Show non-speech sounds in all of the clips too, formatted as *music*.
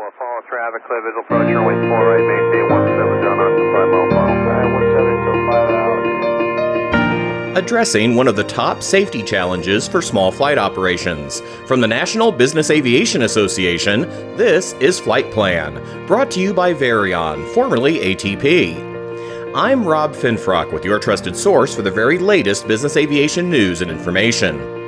4, follow traffic, approach, runway 4 right, maintain 17, John Austin, 5 mile final. 17 till 5 out. Addressing one of the top safety challenges for small flight operations. From the National Business Aviation Association, this is Flight Plan, brought to you by Veryon, formerly ATP. I'm Rob Finfrock with your trusted source for the very latest business aviation news and information.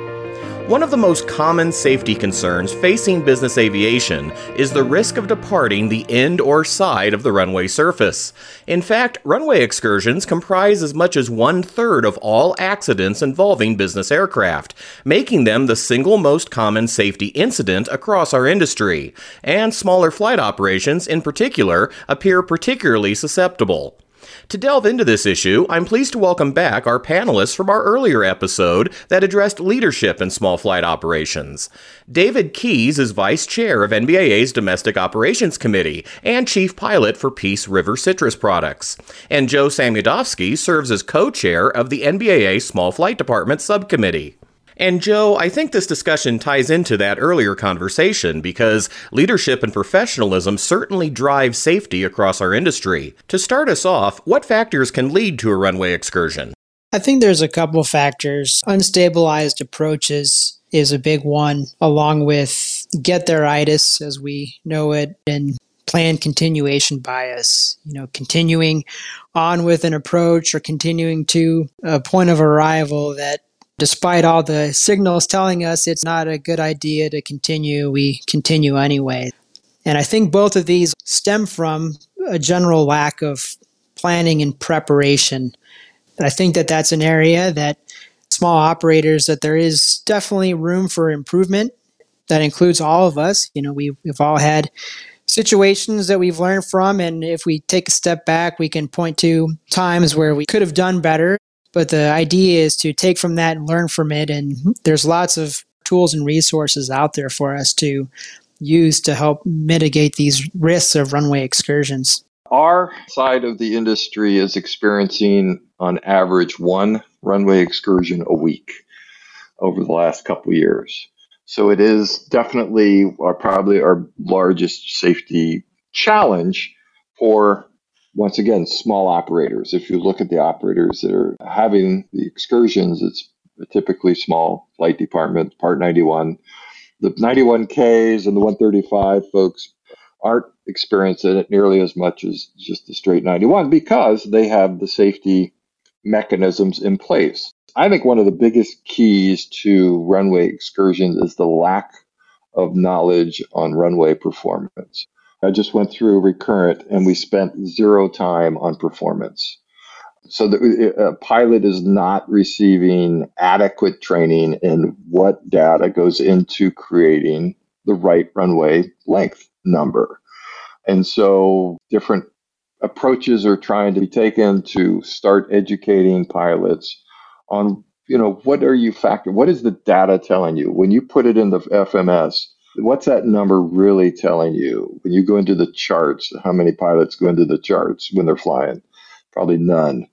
One of the most common safety concerns facing business aviation is the risk of departing the end or side of the runway surface. In fact, runway excursions comprise as much as one third of all accidents involving business aircraft, making them the single most common safety incident across our industry. And smaller flight operations, in particular, appear particularly susceptible. To delve into this issue, I'm pleased to welcome back our panelists from our earlier episode that addressed leadership in small flight operations. David Keys is vice chair of NBAA's Domestic Operations Committee and chief pilot for Peace River Citrus Products. And Joe Samuedovsky serves as co chair of the NBAA Small Flight Department Subcommittee. And Joe, I think this discussion ties into that earlier conversation because leadership and professionalism certainly drive safety across our industry. To start us off, what factors can lead to a runway excursion? I think there's a couple factors. Unstabilized approaches is a big one, along with get there-itis as we know it, and plan continuation bias. You know, continuing on with an approach or continuing to a point of arrival that despite all the signals telling us it's not a good idea to continue, we continue anyway. And I think both of these stem from a general lack of planning and preparation. I think that that's an area that small operators that there is definitely room for improvement. That includes all of us. You know, we, we've all had situations that we've learned from, and if we take a step back, we can point to times where we could have done better but the idea is to take from that and learn from it. And there's lots of tools and resources out there for us to use to help mitigate these risks of runway excursions. Our side of the industry is experiencing, on average, one runway excursion a week over the last couple years. So it is definitely our, probably our largest safety challenge for once again, small operators. If you look at the operators that are having the excursions, it's typically small flight department, Part 91. The 91Ks and the 135 folks aren't experiencing it nearly as much as just the straight 91 because they have the safety mechanisms in place. I think one of the biggest keys to runway excursions is the lack of knowledge on runway performance. I just went through recurrent and we spent zero time on performance. So the a pilot is not receiving adequate training in what data goes into creating the right runway length number. And so different approaches are trying to be taken to start educating pilots on, you know, what are you factor? What is the data telling you? When you put it in the FMS, what's that number really telling you when you go into the charts? How many pilots go into the charts when they're flying? Probably none.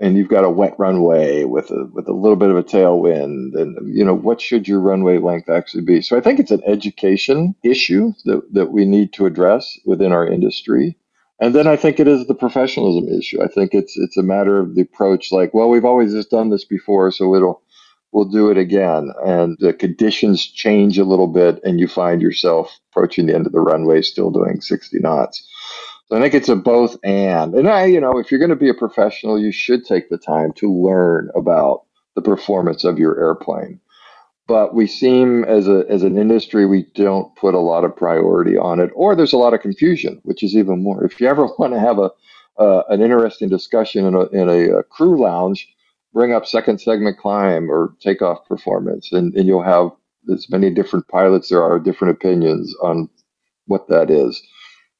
And you've got a wet runway with a with a little bit of a tailwind, and you know what should your runway length actually be? So I think it's an education issue that that we need to address within our industry. And then I think it is the professionalism issue. I think it's it's a matter of the approach. Like, well, we've always just done this before, so it'll we'll do it again. And the conditions change a little bit, and you find yourself approaching the end of the runway still doing 60 knots. So I think it's a both and. And I, you know, if you're going to be a professional, you should take the time to learn about the performance of your airplane. But we seem as a as an industry we don't put a lot of priority on it, or there's a lot of confusion, which is even more. If you ever *laughs* want to have a uh, an interesting discussion in a in a, a crew lounge, bring up second segment climb or takeoff performance, and, and you'll have as many different pilots there are different opinions on what that is.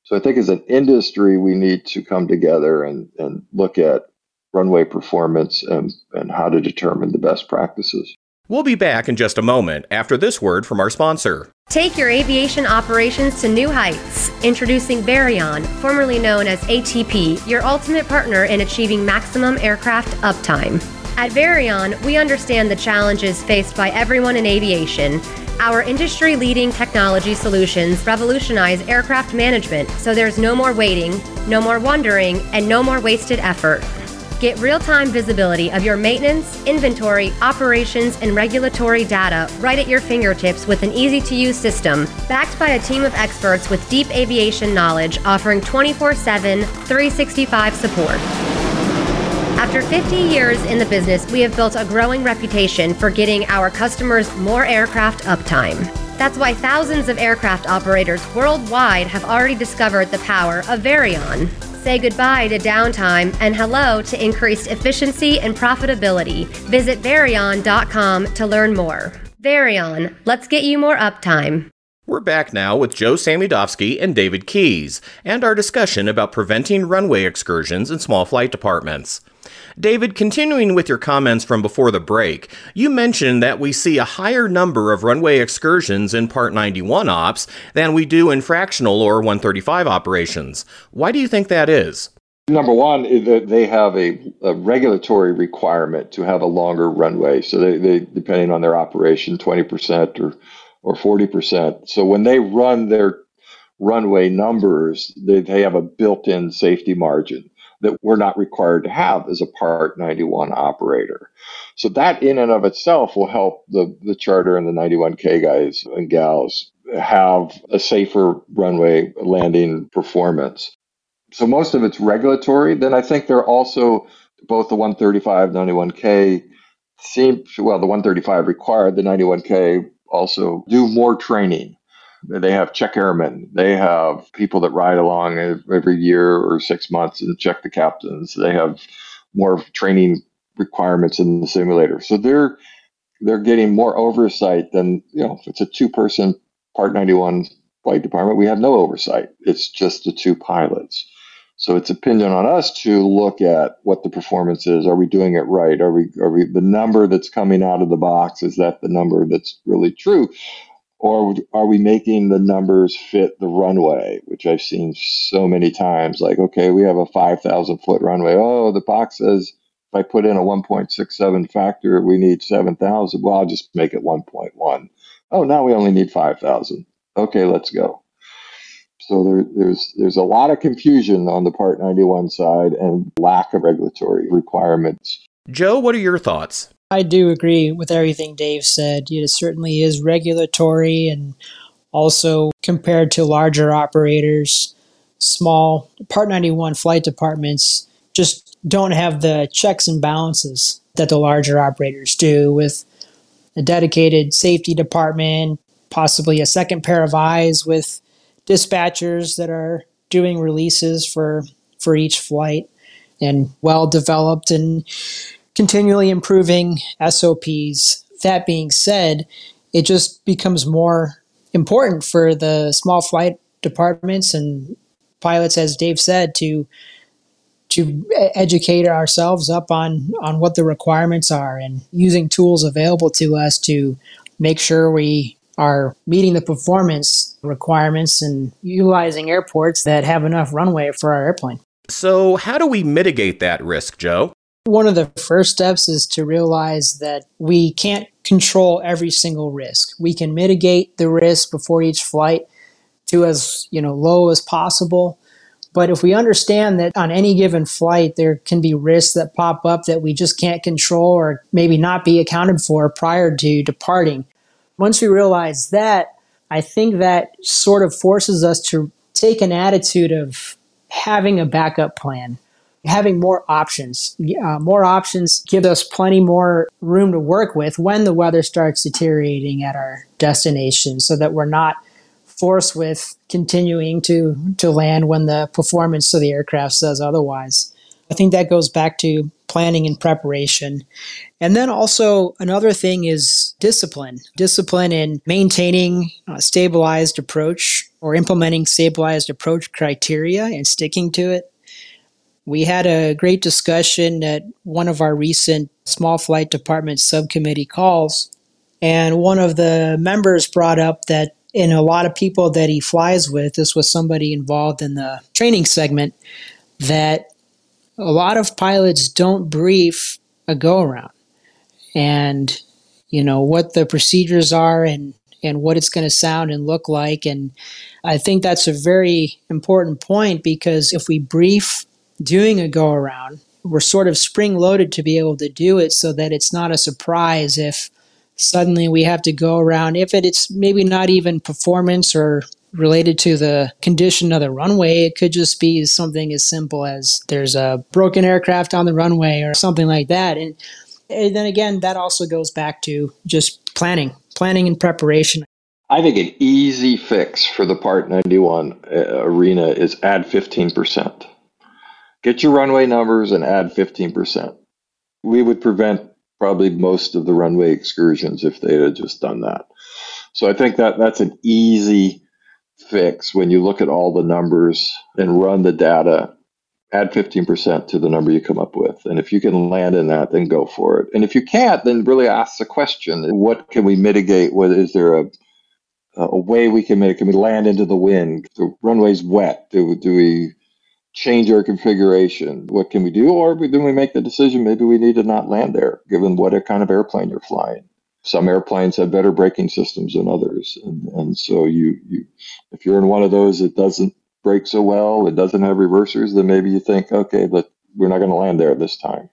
So I think as an industry, we need to come together and, and look at runway performance and, and how to determine the best practices. We'll be back in just a moment after this word from our sponsor. Take your aviation operations to new heights. Introducing Veryon, formerly known as ATP, your ultimate partner in achieving maximum aircraft uptime. At Veryon, we understand the challenges faced by everyone in aviation. Our industry leading technology solutions revolutionize aircraft management so there's no more waiting, no more wondering, and no more wasted effort. Get real time visibility of your maintenance, inventory, operations, and regulatory data right at your fingertips with an easy to use system, backed by a team of experts with deep aviation knowledge offering 24 7, 365 support. After 50 years in the business, we have built a growing reputation for getting our customers more aircraft uptime. That's why thousands of aircraft operators worldwide have already discovered the power of Veryon. Say goodbye to downtime and hello to increased efficiency and profitability. Visit Veryon.com to learn more. Veryon, let's get you more uptime. We're back now with Joe Samudovsky and David Keys, and our discussion about preventing runway excursions in small flight departments. David, continuing with your comments from before the break, you mentioned that we see a higher number of runway excursions in Part 91 ops than we do in fractional or 135 operations. Why do you think that is? Number one they have a, a, regulatory requirement to have a longer runway. So they, they depending on their operation, 20% or or 40%. So when they run their runway numbers, they, they have a built-in safety margin that we're not required to have as a Part 91 operator. So that in and of itself will help the, the charter and the 91K guys and gals have a safer runway landing performance. So most of it's regulatory. Then I think they're also both the 135, 91K seem well, the 135 required, the 91K also do more training they have check airmen. They have people that ride along every year or six months and check the captains. They have more training requirements in the simulator. So they're they're getting more oversight than you know. If it's a two person Part 91 flight department, we have no oversight. It's just the two pilots. So it's opinion on us to look at what the performance is. Are we doing it right? Are we are we the number that's coming out of the box? Is that the number that's really true? Or are we making the numbers fit the runway which i've seen so many times like okay we have a 5000 foot runway. Oh the box says if i put in a 1.67 factor we need 7000 well i'll just make it 1.1 oh now we only need 5000 okay let's go. So there, there's there's a lot of confusion on the part 91 side and lack of regulatory requirements. Joe what are your thoughts I do agree with everything Dave said. It certainly is regulatory and also compared to larger operators, small Part 91 flight departments just don't have the checks and balances that the larger operators do with a dedicated safety department, possibly a second pair of eyes with dispatchers that are doing releases for for each flight and well developed and continually improving SOPs. That being said, it just becomes more important for the small flight departments and pilots, as Dave said, to to educate ourselves up on on what the requirements are and using tools available to us to make sure we are meeting the performance requirements and utilizing airports that have enough runway for our airplane. So, how do we mitigate that risk, Joe? One of the first steps is to realize that we can't control every single risk. We can mitigate the risk before each flight to as you know low as possible. But if we understand that on any given flight there can be risks that pop up that we just can't control or maybe not be accounted for prior to departing, once we realize that, I think that sort of forces us to take an attitude of having a backup plan having more options. Uh, more options give us plenty more room to work with when the weather starts deteriorating at our destination so that we're not forced with continuing to, to land when the performance of the aircraft says otherwise. I think that goes back to planning and preparation. And then also another thing is discipline. Discipline in maintaining a stabilized approach or implementing stabilized approach criteria and sticking to it we had a great discussion at one of our recent small flight department subcommittee calls. And one of the members brought up that in a lot of people that he flies with, this was somebody involved in the training segment, that a lot of pilots don't brief a go around and you know what the procedures are and and what it's going to sound and look like and i think that's a very important point because if we brief doing a go around we're sort of spring loaded to be able to do it so that it's not a surprise if suddenly we have to go around if it, it's maybe not even performance or related to the condition of the runway. It could just be something as simple as there's a broken aircraft on the runway or something like that. And, and then again that also goes back to just planning planning and preparation. I think an easy fix for the Part 91 uh, arena is add 15%. Get your runway numbers and add 15%. We would prevent probably most of the runway excursions if they had just done that. So I think that that's an easy fix when you look at all the numbers and run the data. Add 15% to the number you come up with. And if you can land in that, then go for it. And if you can't, then really ask the question what can we mitigate? What is there a a way we can make? Can we land into the wind? The runway's wet. Do, do we change our configuration. What can we do? Or then we make the decision maybe we need to not land there, given what kind of airplane you're flying. Some airplanes have better braking systems than others, and, and so you, you if you're in one of those that doesn't brake so well, it doesn't have reversers, then maybe you think, okay, but we're not going to land there this time.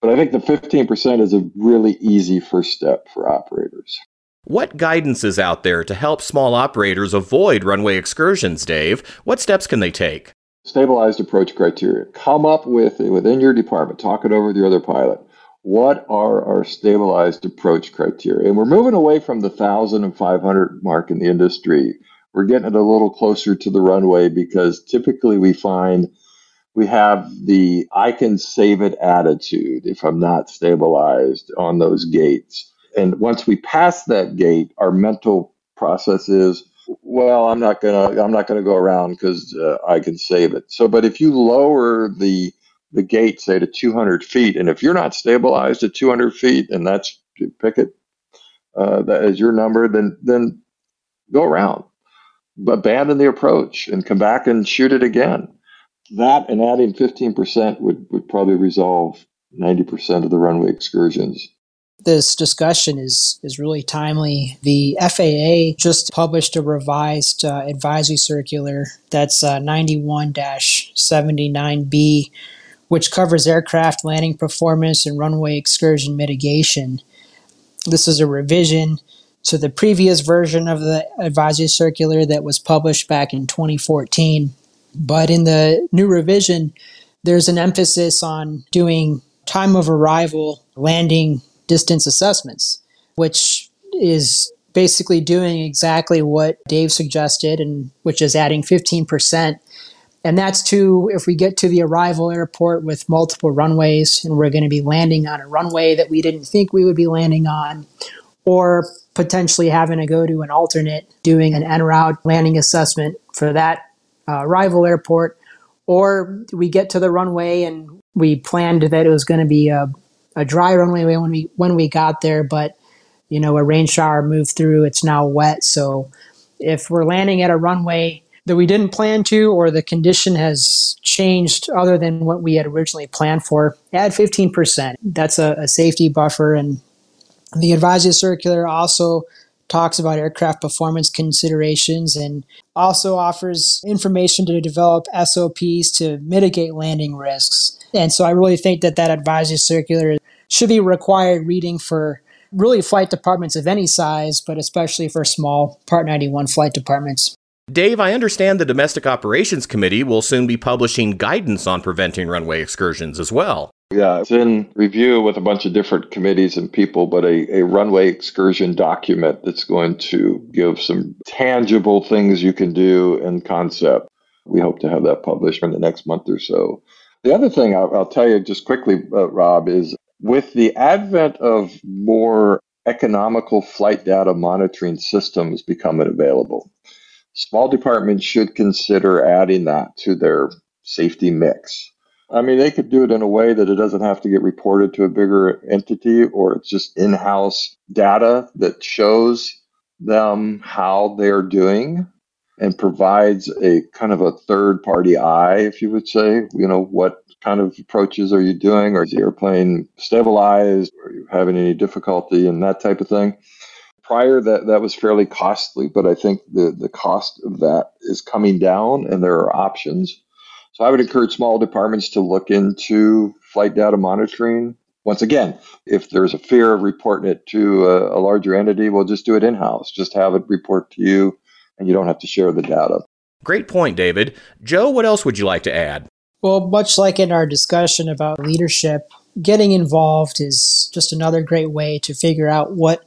But I think the 15% is a really easy first step for operators. What guidance is out there to help small operators avoid runway excursions, Dave? What steps can they take? Stabilized approach criteria. Come up with it within your department, talk it over with your other pilot. What are our stabilized approach criteria? And we're moving away from the 1,000 and 500 mark in the industry. We're getting it a little closer to the runway because typically we find we have the I can save it attitude if I'm not stabilized on those gates. And once we pass that gate, our mental process is well, I'm not gonna I'm not gonna go around because uh, I can save it. So, but if you lower the the gate say to 200 feet, and if you're not stabilized at 200 feet, and that's pick it uh, that as your number, then then go around, but abandon the approach and come back and shoot it again. That and adding 15% would would probably resolve 90% of the runway excursions this discussion is is really timely. The FAA just published a revised uh, advisory circular that's uh, 91-79B, which covers aircraft landing performance and runway excursion mitigation. This is a revision to the previous version of the advisory circular that was published back in 2014. But in the new revision, there's an emphasis on doing time of arrival, landing distance assessments, which is basically doing exactly what Dave suggested, and which is adding 15%. And that's to if we get to the arrival airport with multiple runways and we're going to be landing on a runway that we didn't think we would be landing on, or potentially having to go to an alternate, doing an en route landing assessment for that uh, arrival airport, or we get to the runway and we planned that it was going to be a a dry runway when we when we got there, but you know a rain shower moved through. It's now wet, so if we're landing at a runway that we didn't plan to, or the condition has changed other than what we had originally planned for, add 15%. That's a, a safety buffer. And the advisory circular also talks about aircraft performance considerations and also offers information to develop SOPs to mitigate landing risks. And so I really think that that advisory circular should be required reading for really flight departments of any size, but especially for small Part 91 flight departments. Dave, I understand the Domestic Operations Committee will soon be publishing guidance on preventing runway excursions as well. Yeah, it's in review with a bunch of different committees and people, but a, a runway excursion document that's going to give some tangible things you can do in concept. We hope to have that published in the next month or so. The other thing I'll, I'll tell you just quickly, uh, Rob, is with the advent of more economical flight data monitoring systems becoming available, small departments should consider adding that to their safety mix. I mean, they could do it in a way that it doesn't have to get reported to a bigger entity or it's just in house data that shows them how they're doing and provides a kind of a third party eye, if you would say, you know, what kind of approaches are you doing? Or is the airplane stabilized? Are you having any difficulty and that type of thing? Prior that that was fairly costly, but I think the, the cost of that is coming down and there are options. So I would encourage small departments to look into flight data monitoring. Once again, if there's a fear of reporting it to a, a larger entity, we'll just do it in house. Just have it report to you, and you don't have to share the data. Great point, David. Joe, what else would you like to add? Well, much like in our discussion about leadership, getting involved is just another great way to figure out what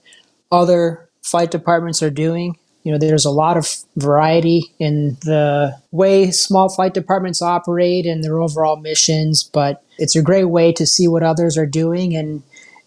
other flight departments are doing you know there's a lot of variety in the way small flight departments operate and their overall missions but it's a great way to see what others are doing and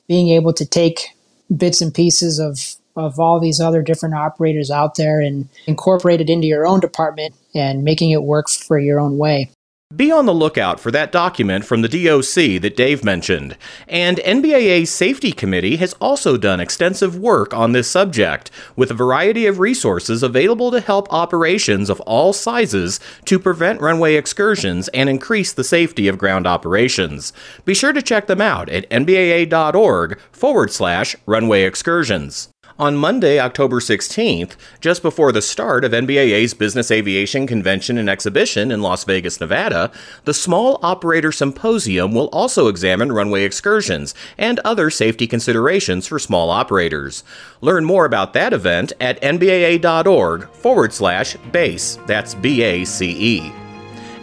being able to take bits and pieces of of all these other different operators out there and incorporate it into your own department and making it work for your own way be on the lookout for that document from the DOC that Dave mentioned. And NBAA's Safety Committee has also done extensive work on this subject, with a variety of resources available to help operations of all sizes to prevent runway excursions and increase the safety of ground operations. Be sure to check them out at nbaa.org forward slash runway excursions. On Monday, October 16th, just before the start of NBAA's Business Aviation Convention and Exhibition in Las Vegas, Nevada, the Small Operator Symposium will also examine runway excursions and other safety considerations for small operators. Learn more about that event at nbaa.org forward slash BACE. That's B A C E.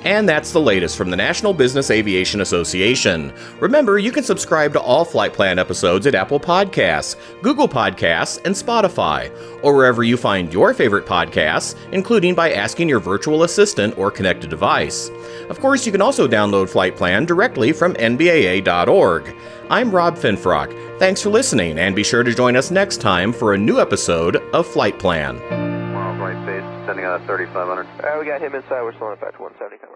And that's the latest from the National Business Aviation Association. Remember, you can subscribe to all Flight Plan episodes at Apple Podcasts, Google Podcasts, and Spotify, or wherever you find your favorite podcasts, including by asking your virtual assistant or connected device. Of course, you can also download Flight Plan directly from NBAA.org. I'm Rob Finfrock. Thanks for listening, and be sure to join us next time for a new episode of Flight Plan sending out 3500. All right, we got him inside. We're still in effect 170, coming